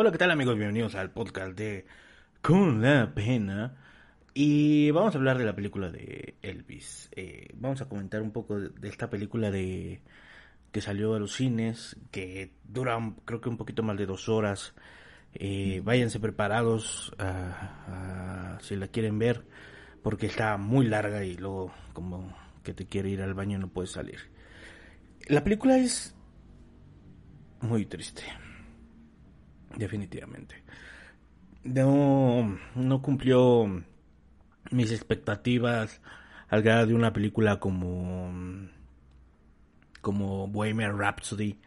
Hola, ¿qué tal amigos? Bienvenidos al podcast de Con la Pena. Y vamos a hablar de la película de Elvis. Eh, vamos a comentar un poco de, de, esta película de que salió a los cines, que dura creo que un poquito más de dos horas. Eh, váyanse preparados uh, uh, si la quieren ver, porque está muy larga y luego como que te quiere ir al baño no puedes salir. La película es muy triste, definitivamente. No, no cumplió mis expectativas al grado de una película como como Bohemian Rhapsody,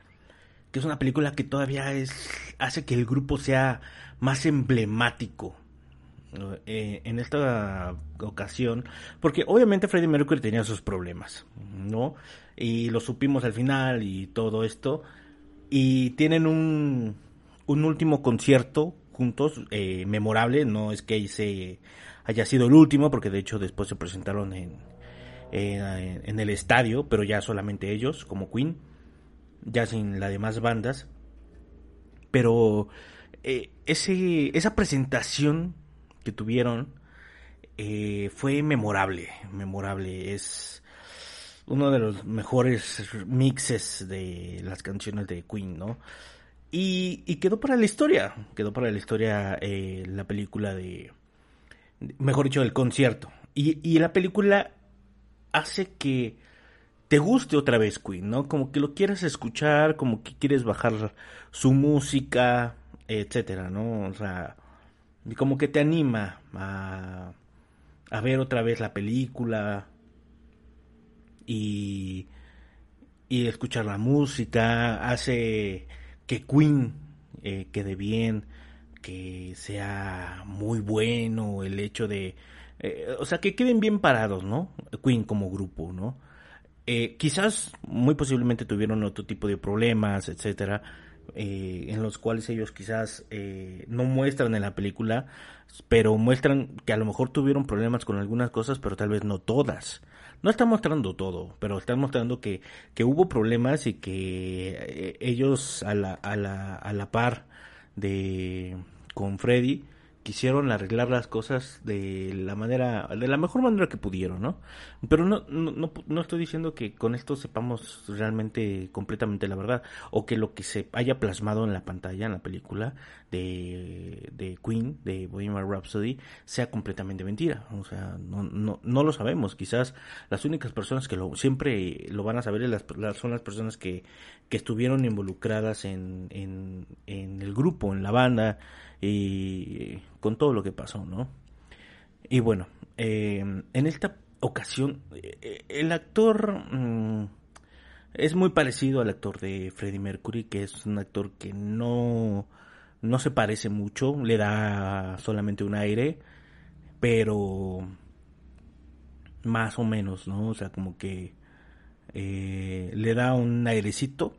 que es una película que todavía es hace que el grupo sea más emblemático. Eh, en esta ocasión, porque obviamente Freddie Mercury tenía sus problemas, ¿no? Y lo supimos al final y todo esto. Y tienen un, un último concierto juntos, eh, memorable, no es que haya sido el último, porque de hecho después se presentaron en, en, en el estadio, pero ya solamente ellos, como Queen, ya sin las demás bandas. Pero eh, ese, esa presentación que tuvieron eh, fue memorable, memorable. Es uno de los mejores mixes de las canciones de Queen, ¿no? Y, quedó para la historia, quedó para la historia eh, la película de, mejor dicho, el concierto. Y, y la película hace que te guste otra vez Queen, ¿no? Como que lo quieras escuchar, como que quieres bajar su música, etcétera, ¿no? O sea, como que te anima a, a ver otra vez la película y, y escuchar la música, hace que Queen eh, quede bien, que sea muy bueno el hecho de eh, o sea, que queden bien parados, ¿no? Queen como grupo, ¿no? Eh, quizás, muy posiblemente tuvieron otro tipo de problemas, etcétera, eh, en los cuales ellos quizás eh, no muestran en la película, pero muestran que a lo mejor tuvieron problemas con algunas cosas, pero tal vez no todas. No están mostrando todo, pero están mostrando que, que hubo problemas y que eh, ellos a la, a la, a la par de con Freddy quisieron arreglar las cosas de la manera, de la mejor manera que pudieron, ¿no? Pero no, no, no, estoy diciendo que con esto sepamos realmente completamente la verdad, o que lo que se haya plasmado en la pantalla, en la película de, de Queen, de Bohemian Rhapsody, sea completamente mentira. O sea, no, no, no lo sabemos. Quizás las únicas personas que lo, siempre lo van a saber son las personas que, que estuvieron involucradas en, en, el grupo, en la banda, y con todo lo que pasó, ¿no? Y bueno, eh, en esta ocasión, eh, el actor mmm, es muy parecido al actor de Freddie Mercury, que es un actor que no, no se parece mucho, le da solamente un aire, pero más o menos, ¿no? O sea, como que eh, le da un airecito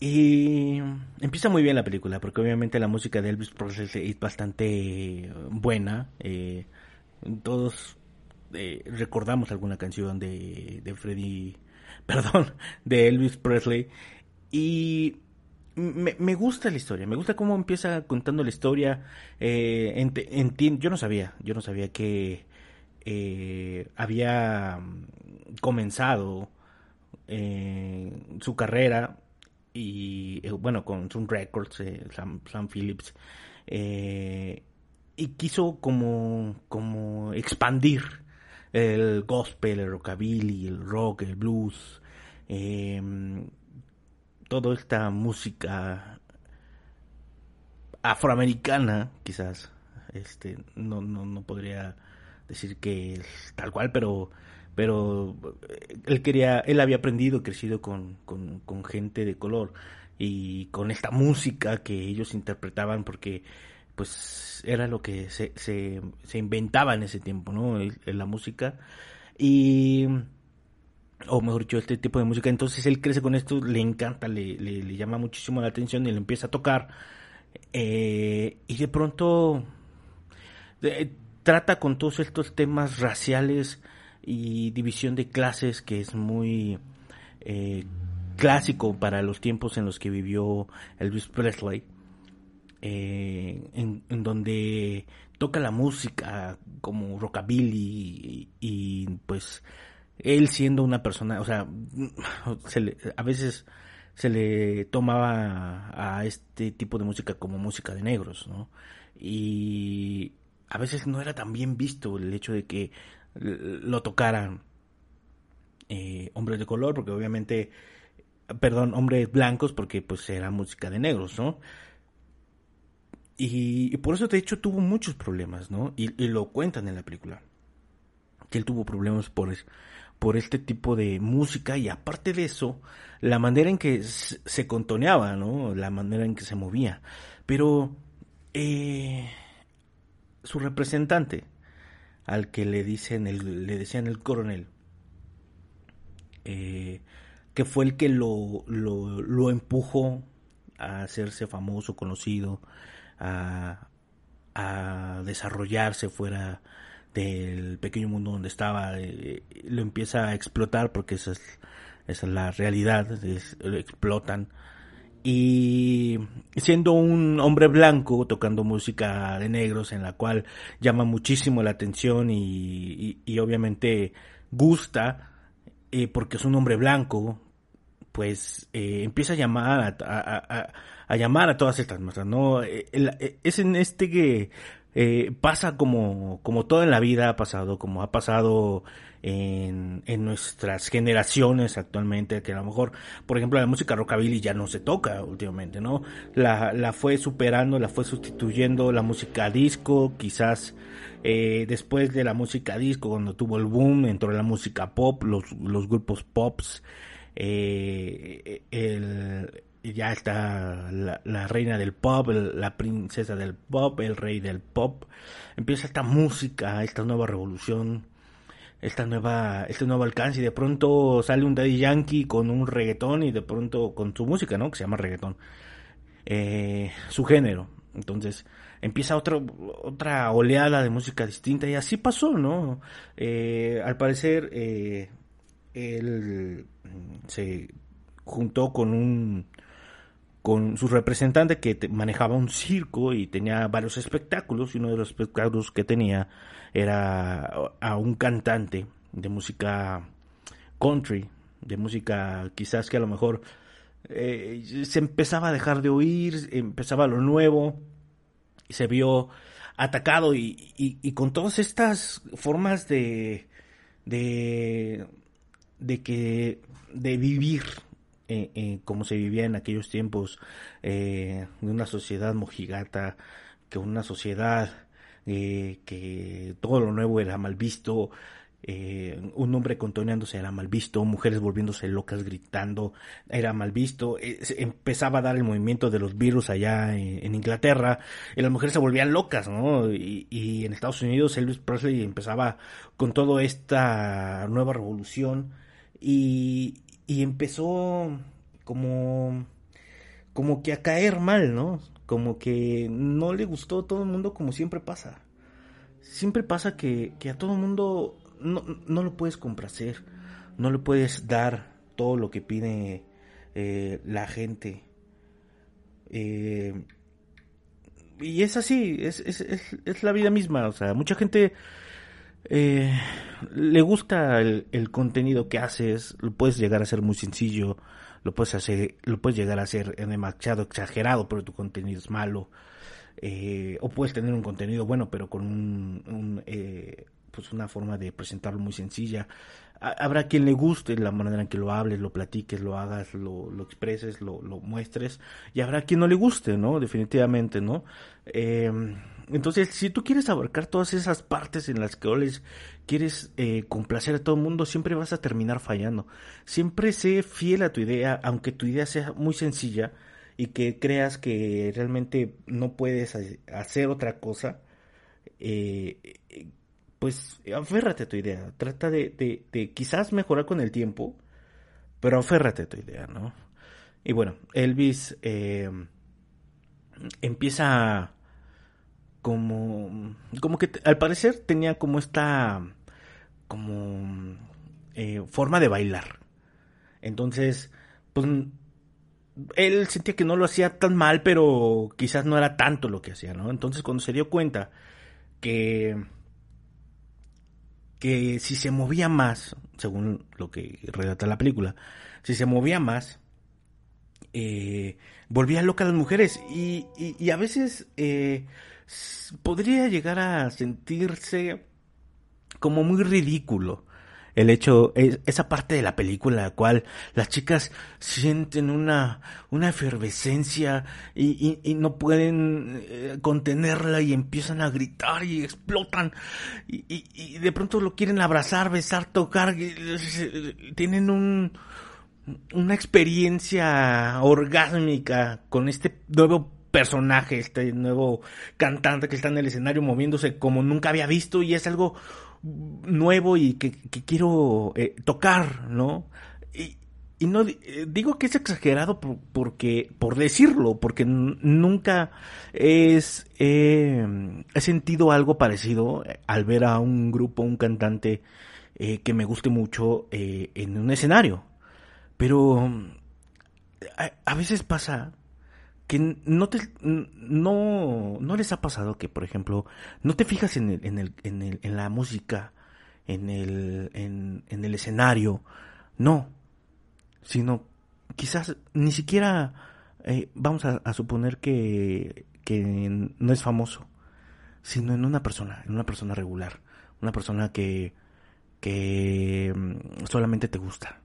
y empieza muy bien la película, porque obviamente la música de Elvis Presley es bastante buena. Eh, todos eh, recordamos alguna canción de, de Freddie, perdón, de Elvis Presley. Y me, me, gusta la historia, me gusta cómo empieza contando la historia. Eh, entiendo, yo no sabía, yo no sabía que eh, había comenzado eh, su carrera y eh, bueno, con Sun Records, eh, Sam, Sam, Phillips, eh, y quiso como, como expandir el gospel, el rockabilly, el rock, el blues, eh, toda esta música afroamericana, quizás, este, no, no, no podría decir que es tal cual, pero pero eh, él quería, él había aprendido, crecido con, con, gente de color y con esta música que ellos interpretaban porque pues era lo que se, se, se inventaba en ese tiempo, ¿no? La música. Y o mejor dicho, este tipo de música. Entonces él crece con esto, le encanta, le, le, llama muchísimo la atención y le empieza a tocar. Eh, y de pronto trata con todos estos temas raciales y división de clases que es muy eh, clásico para los tiempos en los que vivió Elvis Presley. Eh, en, donde toca la música como rockabilly y pues él siendo una persona, o sea, a veces se le tomaba a este tipo de música como música de negros, ¿no? Y a veces no era tan bien visto el hecho de que lo tocaran eh, hombres de color, porque obviamente, perdón, hombres blancos, porque pues era música de negros, ¿no? Y, por eso de hecho tuvo muchos problemas, ¿no? Y, y, lo cuentan en la película. Que él tuvo problemas por, por este tipo de música y aparte de eso, la manera en que se contoneaba, ¿no? La manera en que se movía. Pero eh, su representante, al que le dicen el, le decían el coronel, eh, que fue el que lo, lo, lo, empujó a hacerse famoso, conocido, a, a desarrollarse fuera del pequeño mundo donde estaba, eh, lo empieza a explotar porque esa es, es la realidad, lo explotan. Y siendo un hombre blanco tocando música de negros en la cual llama muchísimo la atención y, obviamente gusta, eh, porque es un hombre blanco, pues eh, empieza a llamar a, a, llamar a todas estas masas, ¿no? es en este que eh, pasa como, como todo la vida ha pasado, como ha pasado en, en nuestras generaciones actualmente, que a lo mejor, por ejemplo, la música rockabilly ya no se toca últimamente, ¿no? La, la fue superando, la fue sustituyendo la música disco, quizás eh, después de la música disco, cuando tuvo el boom, entró la música pop, los, los grupos pops, eh, el, ya está la, reina del pop, la princesa del pop, el rey del pop. Empieza esta música, esta nueva revolución, esta nueva, este nuevo alcance y de pronto sale un Daddy Yankee con un reggaetón y de pronto con su música, ¿no? Que se llama reggaetón. Eh, su género. Entonces empieza otra, otra oleada de música distinta y así pasó, ¿no? Eh, al parecer eh, él se juntó con un con su representante que manejaba un circo y tenía varios espectáculos y uno de los espectáculos que tenía era a un cantante de música country, de música quizás que a lo mejor eh, se empezaba a dejar de oír, empezaba lo nuevo y se vio atacado y, y con todas estas formas de de de que de vivir eh, eh, como se vivía en aquellos tiempos eh, de una sociedad mojigata, que una sociedad eh, que todo lo nuevo era mal visto, un hombre contoneándose era mal visto, mujeres volviéndose locas gritando era mal visto, empezaba a dar el movimiento de los virus allá en, Inglaterra y las mujeres se volvían locas, ¿no? Y, y, en Estados Unidos Elvis Presley empezaba con toda esta nueva revolución y, y empezó como como que a caer mal, ¿no? Como que no le gustó a todo el mundo como siempre pasa. Siempre pasa que, que a todo el mundo no, no, lo puedes complacer, no le puedes dar todo lo que pide eh, la gente. Eh, y es así, es, es, es, es, la vida misma, o sea, mucha gente eh, le gusta el, contenido que haces, lo puedes llegar a ser muy sencillo, lo puedes hacer, lo puedes llegar a ser demasiado exagerado, pero tu contenido es malo. Eh, o puedes tener un contenido bueno, pero con un, eh, pues una forma de presentarlo muy sencilla. Habrá quien le guste la manera en que lo hables, lo platiques, lo hagas, lo, lo expreses, lo, lo, muestres, y habrá quien no le guste, ¿no? Definitivamente, ¿no? Entonces, si tú quieres abarcar todas esas partes en las que quieres eh, complacer a todo el mundo, siempre vas a terminar fallando. Siempre sé fiel a tu idea, aunque tu idea sea muy sencilla, y que creas que realmente no puedes hacer otra cosa, eh, pues aférrate a tu idea. Trata de, de, quizás mejorar con el tiempo, pero aférrate a tu idea, ¿no? Y bueno, Elvis eh, empieza como, como que al parecer tenía como esta, como eh, forma de bailar. Entonces, pues él sentía que no lo hacía tan mal, pero quizás no era tanto lo que hacía, ¿no? Entonces cuando se dio cuenta que que si se movía más, según lo que relata la película, si se movía más, eh, volvía loca a las mujeres y, y, a veces eh, podría llegar a sentirse como muy ridículo el hecho, esa parte de la película en la cual las chicas sienten una, una efervescencia y, no pueden eh, contenerla y empiezan a gritar y explotan y, de pronto lo quieren abrazar, besar, tocar, tienen un, una experiencia orgásmica con este nuevo personaje, este nuevo cantante que está en el escenario moviéndose como nunca había visto y es algo nuevo y que, quiero eh, tocar, ¿no? Y, no eh, digo que es exagerado porque por decirlo, porque nunca es he sentido algo parecido eh, al ver a un grupo, un cantante que me guste mucho en un escenario. Pero a veces pasa que no te no no les ha pasado que por ejemplo no te fijas en el, en el, en, el, en la música en el en, en el escenario no sino quizás ni siquiera eh, vamos a, suponer que que no es famoso sino en una persona en una persona regular una persona que que mm, solamente te gusta.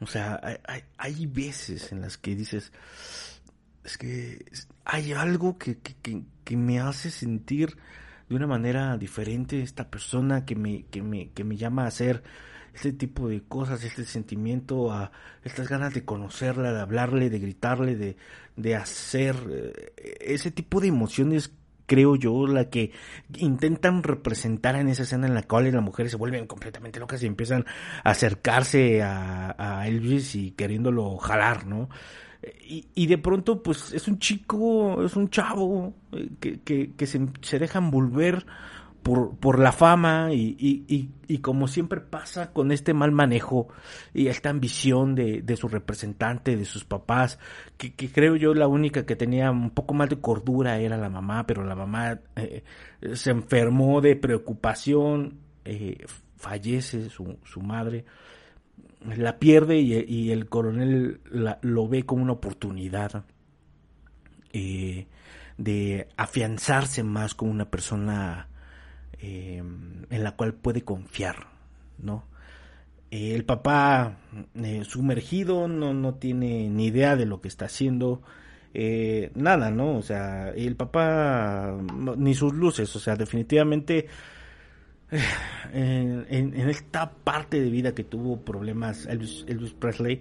O sea hay, hay, hay veces en las que dices es que hay algo que, que, me hace sentir de una manera diferente esta persona que me, que me, que me llama a hacer este tipo de cosas, este sentimiento, a estas ganas de conocerla, de hablarle, de gritarle, de, de hacer eh, ese tipo de emociones creo yo, la que intentan representar en esa escena en la cual las mujeres se vuelven completamente locas y empiezan a acercarse a, a Elvis y queriéndolo jalar, ¿no? Y, de pronto, pues es un chico, es un chavo eh, que, que, se, se, deja envolver por, la fama y, y, y, como siempre pasa con este mal manejo y esta ambición de, de su representante, de sus papás, que, que, creo yo la única que tenía un poco más de cordura era la mamá, pero la mamá eh, se enfermó de preocupación, eh, fallece su madre la pierde y, el coronel lo ve como una oportunidad eh, de afianzarse más como una persona eh, en la cual puede confiar, ¿no? Eh, el papá sumergido no, no tiene ni idea de lo que está haciendo, nada, ¿no? O sea, el papá ni sus luces, o sea, definitivamente en, esta parte de vida que tuvo problemas Elvis, Presley,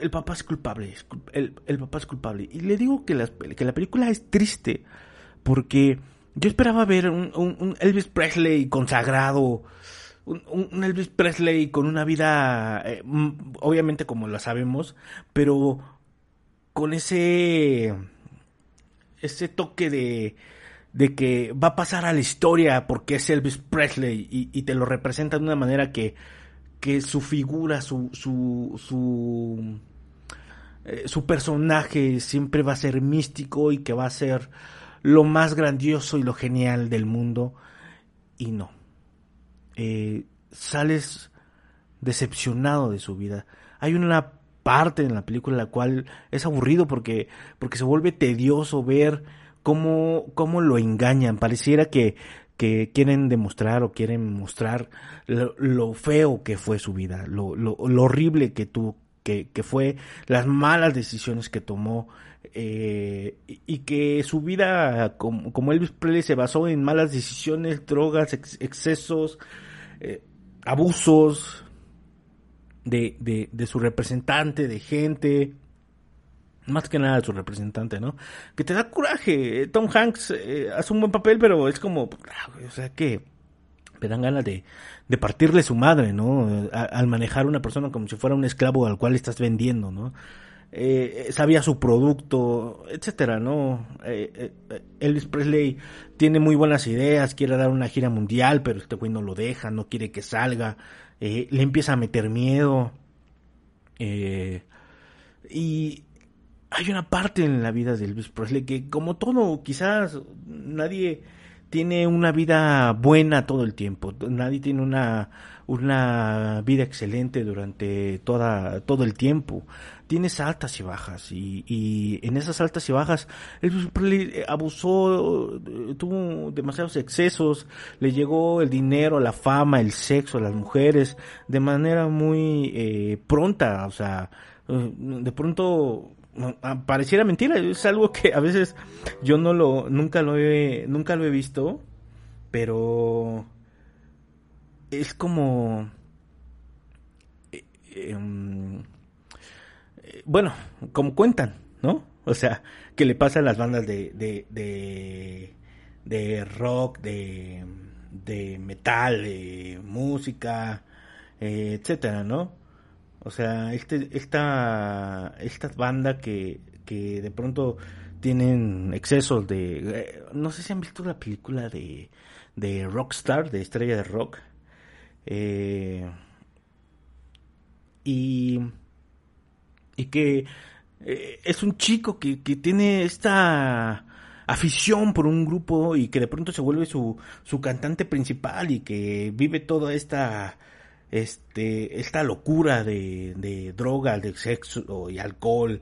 el papá es culpable, el, papá es culpable. Y le digo que la, que la película es triste, porque yo esperaba ver un, Elvis Presley consagrado, un, Elvis Presley con una vida, eh, obviamente como lo sabemos, pero con ese, ese toque de de que va a pasar a la historia porque es Elvis Presley y, te lo representa de una manera que, que su figura, su, su, su, eh, su personaje siempre va a ser místico y que va a ser lo más grandioso y lo genial del mundo. Y no. Eh, sales decepcionado de su vida. Hay una parte en la película en la cual es aburrido porque, porque se vuelve tedioso ver cómo, cómo lo engañan. Pareciera que, que quieren demostrar o quieren mostrar lo, feo que fue su vida, lo, lo, horrible que tuvo, que, que, fue, las malas decisiones que tomó, eh, y, que su vida, como, como, Elvis Presley, se basó en malas decisiones, drogas, excesos, eh, abusos de, de, de su representante, de gente, más que nada su representante, ¿no? Que te da coraje. Tom Hanks eh, hace un buen papel, pero es como, o sea que me dan ganas de, de partirle su madre, ¿no? al manejar una persona como si fuera un esclavo al cual estás vendiendo, ¿no? Eh, sabía su producto, etcétera, ¿no? Eh, eh, Elvis Presley tiene muy buenas ideas, quiere dar una gira mundial, pero este güey no lo deja, no quiere que salga, le empieza a meter miedo. y hay una parte en la vida de Elvis Presley que, como todo, quizás nadie tiene una vida buena todo el tiempo, nadie tiene una, una vida excelente durante toda, todo el tiempo. Tienes altas y bajas y, y en esas altas y bajas él eh, abusó, tuvo demasiados excesos, le llegó el dinero, la fama, el sexo, las mujeres de manera muy eh, pronta, o sea, de pronto pareciera mentira, es algo que a veces yo no lo nunca lo he nunca lo he visto, pero es como em, bueno, como cuentan, ¿no? O sea, que le pasa a las bandas de, de, de, rock, de, de metal, de música, eh, etcétera, ¿no? O sea, este, esta, esta banda que, que de pronto tienen excesos de... Eh, no sé si han visto la película de, de Rockstar, de Estrella de Rock. Eh, y y que eh, es un chico que, tiene esta afición por un grupo y que de pronto se vuelve su, su cantante principal y que vive toda esta este esta locura de, de droga, de sexo y alcohol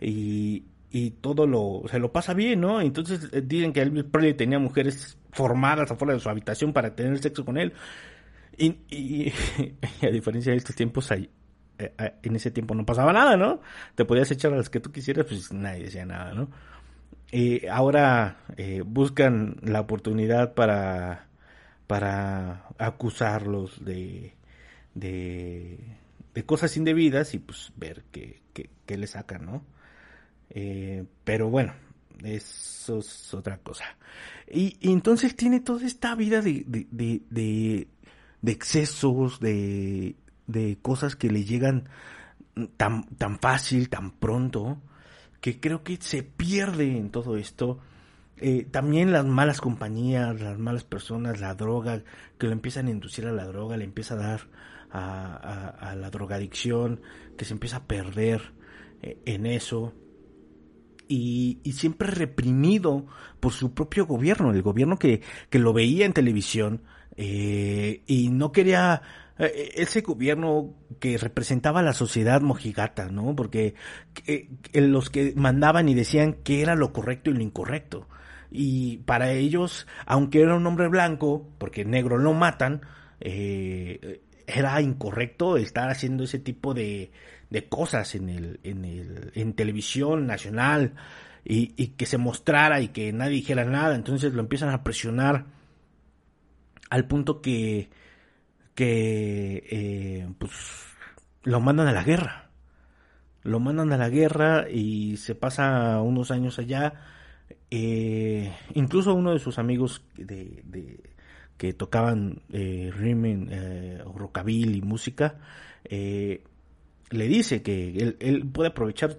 y, y todo lo se lo pasa bien, ¿no? Entonces eh, dicen que Elvis Presley tenía mujeres formadas afuera de su habitación para tener sexo con él. Y, a diferencia de estos tiempos hay, eh, eh, en ese tiempo no pasaba nada, ¿no? Te podías echar a las que tú quisieras, pues nadie decía nada, ¿no? Y ahora buscan la oportunidad para, para acusarlos de, de, cosas indebidas y pues ver qué, qué, le sacan, ¿no? pero bueno, eso es otra cosa. Y, entonces tiene toda esta vida de, de, de, de excesos, de de cosas que le llegan tan, tan fácil, tan pronto, que creo que se pierde en todo esto. Eh, también las malas compañías, las malas personas, la droga, que lo empiezan a inducir a la droga, le empieza a dar a, la drogadicción, que se empieza a perder eh, en eso. Y, y, siempre reprimido por su propio gobierno, el gobierno que, que lo veía en televisión eh, y no quería eh, ese gobierno que representaba a la sociedad mojigata, ¿no? Porque los que mandaban y decían que era lo correcto y lo incorrecto. Y para ellos, aunque era un hombre blanco, porque negro lo matan, eh, era incorrecto estar haciendo ese tipo de, de cosas en, el, en, el, en televisión nacional y, y que se mostrara y que nadie dijera nada. Entonces lo empiezan a presionar al punto que que eh, pues lo mandan a la guerra. Lo mandan a la guerra y se pasa unos años allá. Eh, incluso uno de sus amigos de, de que tocaban eh, rimen, eh, rockabilly, música, eh, le dice que él, él, puede aprovechar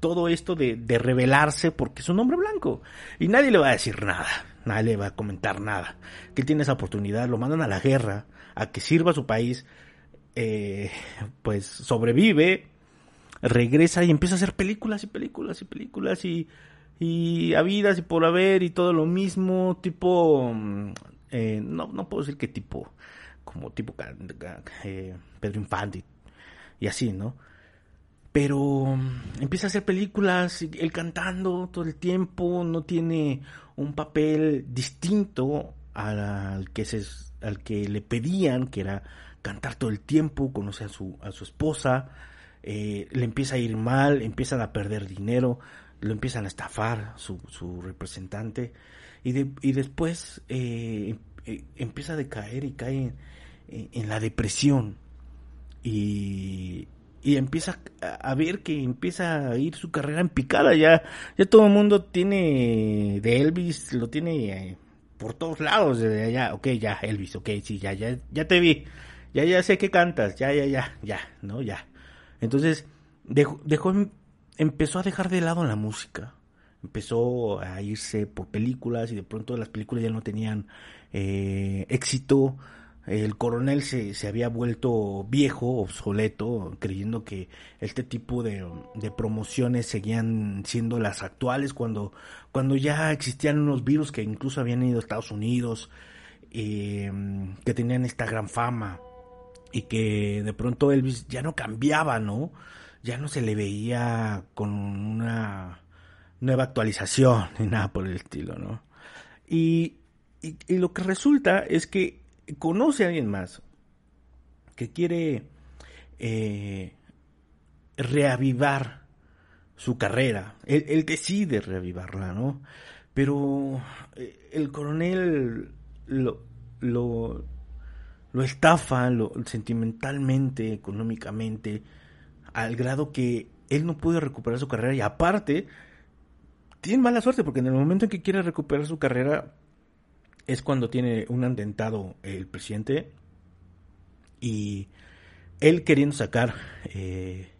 todo esto de, de rebelarse porque es un hombre blanco y nadie le va a decir nada, nadie le va a comentar nada. Que tiene esa oportunidad, lo mandan a la guerra a que sirva a su país, eh, pues sobrevive, regresa y empieza a hacer películas y películas y películas y, y habidas y por haber y todo lo mismo, tipo, mm, eh, no, no puedo decir qué tipo, como tipo eh, Pedro Infante y así, ¿no? Pero mm, empieza a hacer películas, él cantando todo el tiempo, no tiene un papel distinto al que se al que le pedían, que era cantar todo el tiempo, conoce a su, a su esposa, eh, le empieza a ir mal, empiezan a perder dinero, lo empiezan a estafar su, su representante y, de, y después eh, eh, empieza a decaer y cae en, la depresión y, y empieza a ver que empieza a ir su carrera en picada. Ya, ya todo el mundo tiene de Elvis, lo tiene eh, por todos lados. De allá, ok, ya, Elvis, ok, sí, ya, ya, ya te vi. Ya, ya sé que cantas, ya, ya, ya, ya, ¿no? Ya. Entonces, dejó, dejó, empezó a dejar de lado la música. Empezó a irse por películas y de pronto las películas ya no tenían eh, éxito el coronel se, se, había vuelto viejo, obsoleto, creyendo que este tipo de, promociones seguían siendo las actuales cuando, cuando ya existían unos virus que incluso habían ido a Estados Unidos, eh, que tenían esta gran fama y que de pronto Elvis ya no cambiaba, ¿no? Ya no se le veía con una nueva actualización ni nada por el estilo, ¿no? y, y lo que resulta es que conoce a alguien más que quiere eh, reavivar su carrera, él, decide reavivarla, ¿no? Pero eh, el coronel lo, lo, lo estafa lo, sentimentalmente, económicamente, al grado que él no puede recuperar su carrera y aparte tiene mala suerte porque en el momento en que quiere recuperar su carrera es cuando tiene un atentado el presidente y él queriendo sacar eh,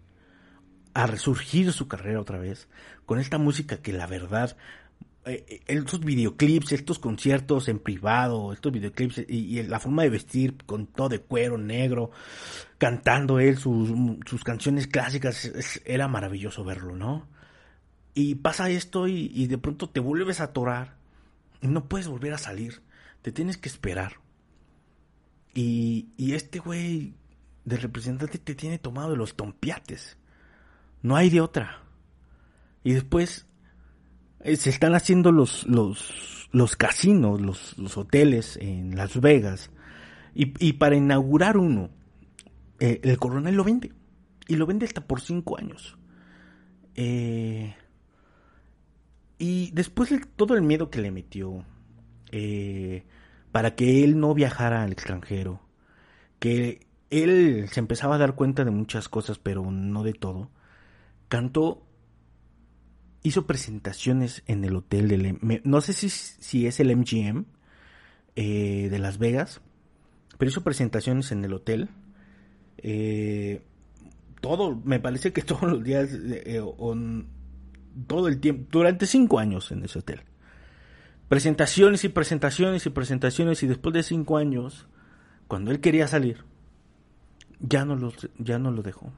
a resurgir su carrera otra vez con esta música que la verdad eh, estos videoclips, estos conciertos en privado, estos videoclips y, la forma de vestir con todo de cuero negro, cantando él sus, sus canciones clásicas, era maravilloso verlo, ¿no? Y pasa esto y, y de pronto te vuelves a atorar no puedes volver a salir. Te tienes que esperar. Y, y este güey de representante te tiene tomado de los tompiates. No hay de otra. Y después eh, se están haciendo los, los, los casinos, los, los hoteles en Las Vegas. Y, y para inaugurar uno, eh, el coronel lo vende. Y lo vende hasta por cinco años. Eh, y después de todo el miedo que le metió, eh, para que él no viajara al extranjero, que él se empezaba a dar cuenta de muchas cosas, pero no de todo, cantó, hizo presentaciones en el hotel del, no sé si, si es el MGM eh, de Las Vegas, pero hizo presentaciones en el hotel. Eh, todo, me parece que todos los días, todo el tiempo, durante cinco años en ese hotel. Presentaciones y presentaciones y presentaciones y después de cinco años, cuando él quería salir, ya no lo, ya no lo dejó.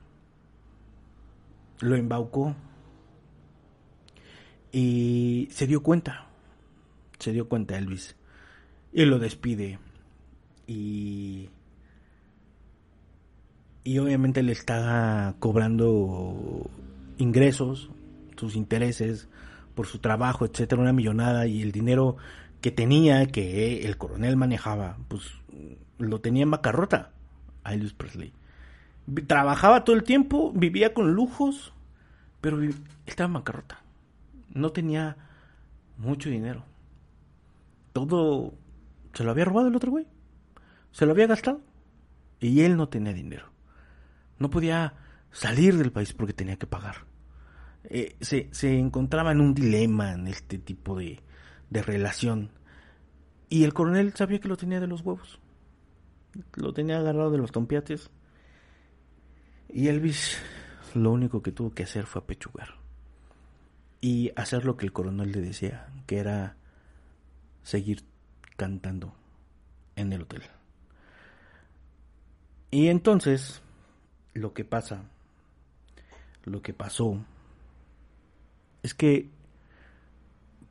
Lo embaucó y se dio cuenta, se dio cuenta Elvis y lo despide y y obviamente le está cobrando ingresos sus intereses, por su trabajo, etcétera, una millonada y el dinero que tenía, que el coronel manejaba, pues lo tenía en bancarrota a Elvis Presley. Trabajaba todo el tiempo, vivía con lujos, pero estaba en bancarrota. No tenía mucho dinero. Todo se lo había robado el otro güey. Se lo había gastado. Y él no tenía dinero. No podía salir del país porque tenía que pagar. Eh, se, se, encontraba en un dilema en este tipo de, de relación. Y el coronel sabía que lo tenía de los huevos. Lo tenía agarrado de los tompiates. Y Elvis lo único que tuvo que hacer fue apechugar. Y hacer lo que el coronel le decía, que era seguir cantando en el hotel. Y entonces, lo que pasa, lo que pasó es que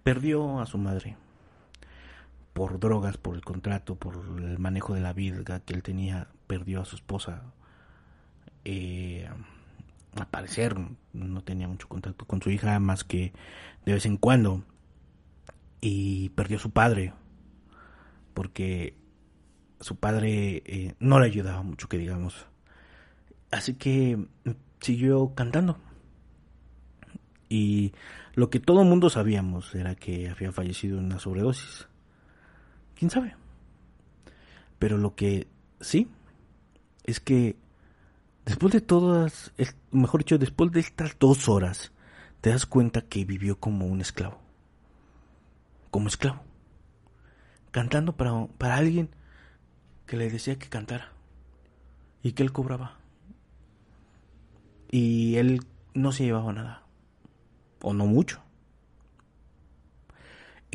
perdió a su madre por drogas, por el contrato, por el manejo de la vida que él tenía, perdió a su esposa. Eh, al parecer no tenía mucho contacto con su hija más que de vez en cuando. Y perdió a su padre, porque su padre eh, no le ayudaba mucho, que digamos. Así que siguió cantando y lo que todo mundo sabíamos era que había fallecido en una sobredosis. ¿Quién sabe? Pero lo que sí es que después de todas, mejor dicho, después de estas dos horas, te das cuenta que vivió como un esclavo. Como esclavo. Cantando para, para alguien que le decía que cantara. Y que él cobraba. Y él no se llevaba nada. O no mucho.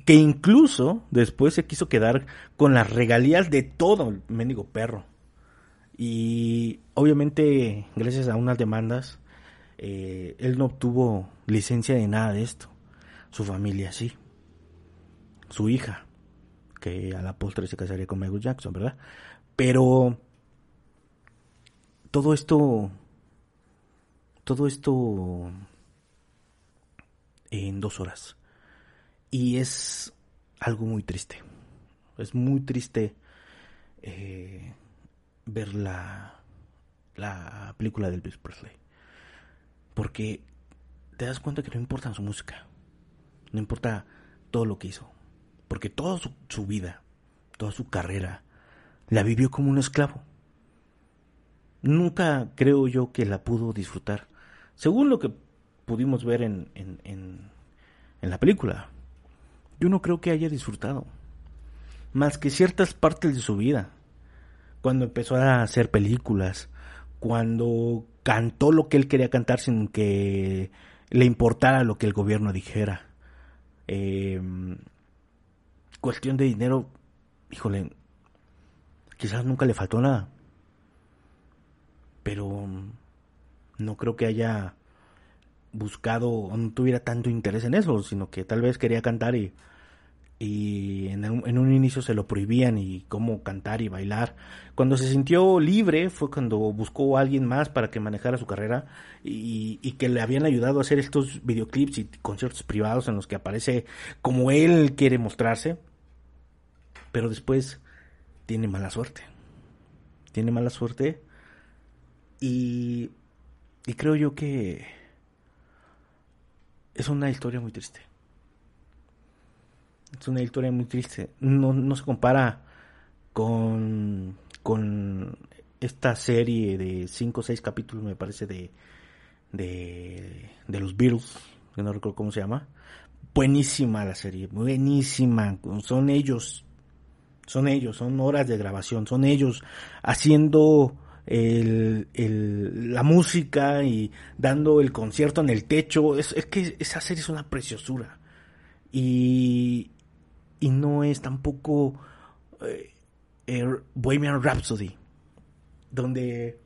Que incluso después se quiso quedar con las regalías de todo el mendigo perro. Y obviamente, gracias a unas demandas, eh, él no obtuvo licencia de nada de esto. Su familia sí. Su hija, que a la postre se casaría con Michael Jackson, ¿verdad? Pero todo esto, todo esto en dos horas. Y es algo muy triste. Es muy triste eh, ver la, la película de Elvis Presley. Porque te das cuenta que no importa su música. No importa todo lo que hizo. Porque toda su, su vida, toda su carrera, la vivió como un esclavo. Nunca creo yo que la pudo disfrutar. Según lo que pudimos ver en, en, en, la película, yo no creo que haya disfrutado. Más que ciertas partes de su vida. Cuando empezó a hacer películas, cuando cantó lo que él quería cantar sin que le importara lo que el gobierno dijera. Em, cuestión de dinero, híjole, quizás nunca le faltó nada. Pero no creo que haya buscado o no tuviera tanto interés en eso, sino que tal vez quería cantar y y en un, inicio se lo prohibían y cómo cantar y bailar. Cuando se sintió libre fue cuando buscó a alguien más para que manejara su carrera y, que le habían ayudado a hacer estos videoclips y conciertos privados en los que aparece como él quiere mostrarse. Pero después tiene mala suerte. Tiene mala suerte y, y creo yo que es una historia muy triste es una historia muy triste. No, no se compara con, con esta serie de 5 o 6 capítulos, me parece, de, de, de los Beatles, que no recuerdo cómo se llama. Buenísima la serie, buenísima. Son ellos, son ellos, son horas de grabación, son ellos haciendo el, la música y dando el concierto en el techo. Es, es que esa serie es una preciosura. Y, y no es tampoco eh, Bohemian Rhapsody, donde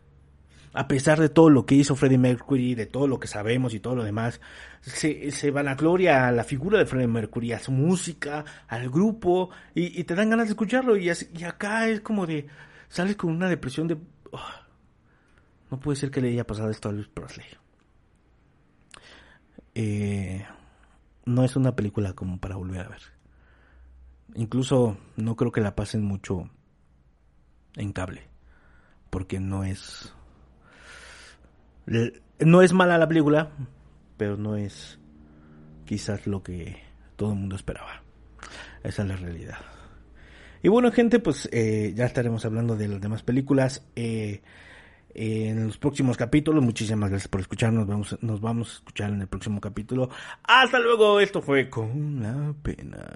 a pesar de todo lo que hizo Freddie Mercury, de todo lo que sabemos y todo lo demás, se, se vanagloria a la figura de Freddie Mercury, a su música, al grupo, y, te dan ganas de escucharlo. Y, y, acá es como de, sales con una depresión de, oh, no puede ser que le haya pasado esto a Luis Presley. Eh, no es una película como para volver a ver. Incluso no creo que la pasen mucho en cable. Porque no es. No es mala la película, pero no es quizás lo que todo el mundo esperaba. Esa es la realidad. Y bueno, gente, pues eh, ya estaremos hablando de las demás películas eh, en los próximos capítulos. Muchísimas gracias por escucharnos. Vamos, nos vamos a escuchar en el próximo capítulo. Hasta luego. Esto fue con la pena.